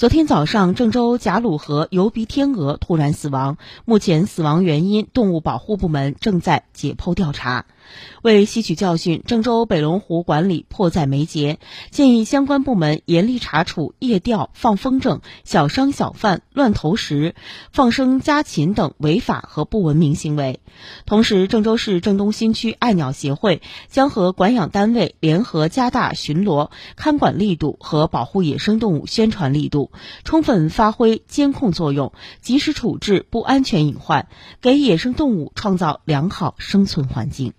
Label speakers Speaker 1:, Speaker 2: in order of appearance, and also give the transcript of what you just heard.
Speaker 1: 昨天早上，郑州贾鲁河游鼻天鹅突然死亡，目前死亡原因，动物保护部门正在解剖调查。为吸取教训，郑州北龙湖管理迫在眉睫，建议相关部门严厉查处夜钓、放风筝、小商小贩乱投食、放生家禽等违法和不文明行为。同时，郑州市郑东新区爱鸟协会将和管养单位联合加大巡逻、看管力度和保护野生动物宣传力度。充分发挥监控作用，及时处置不安全隐患，给野生动物创造良好生存环境。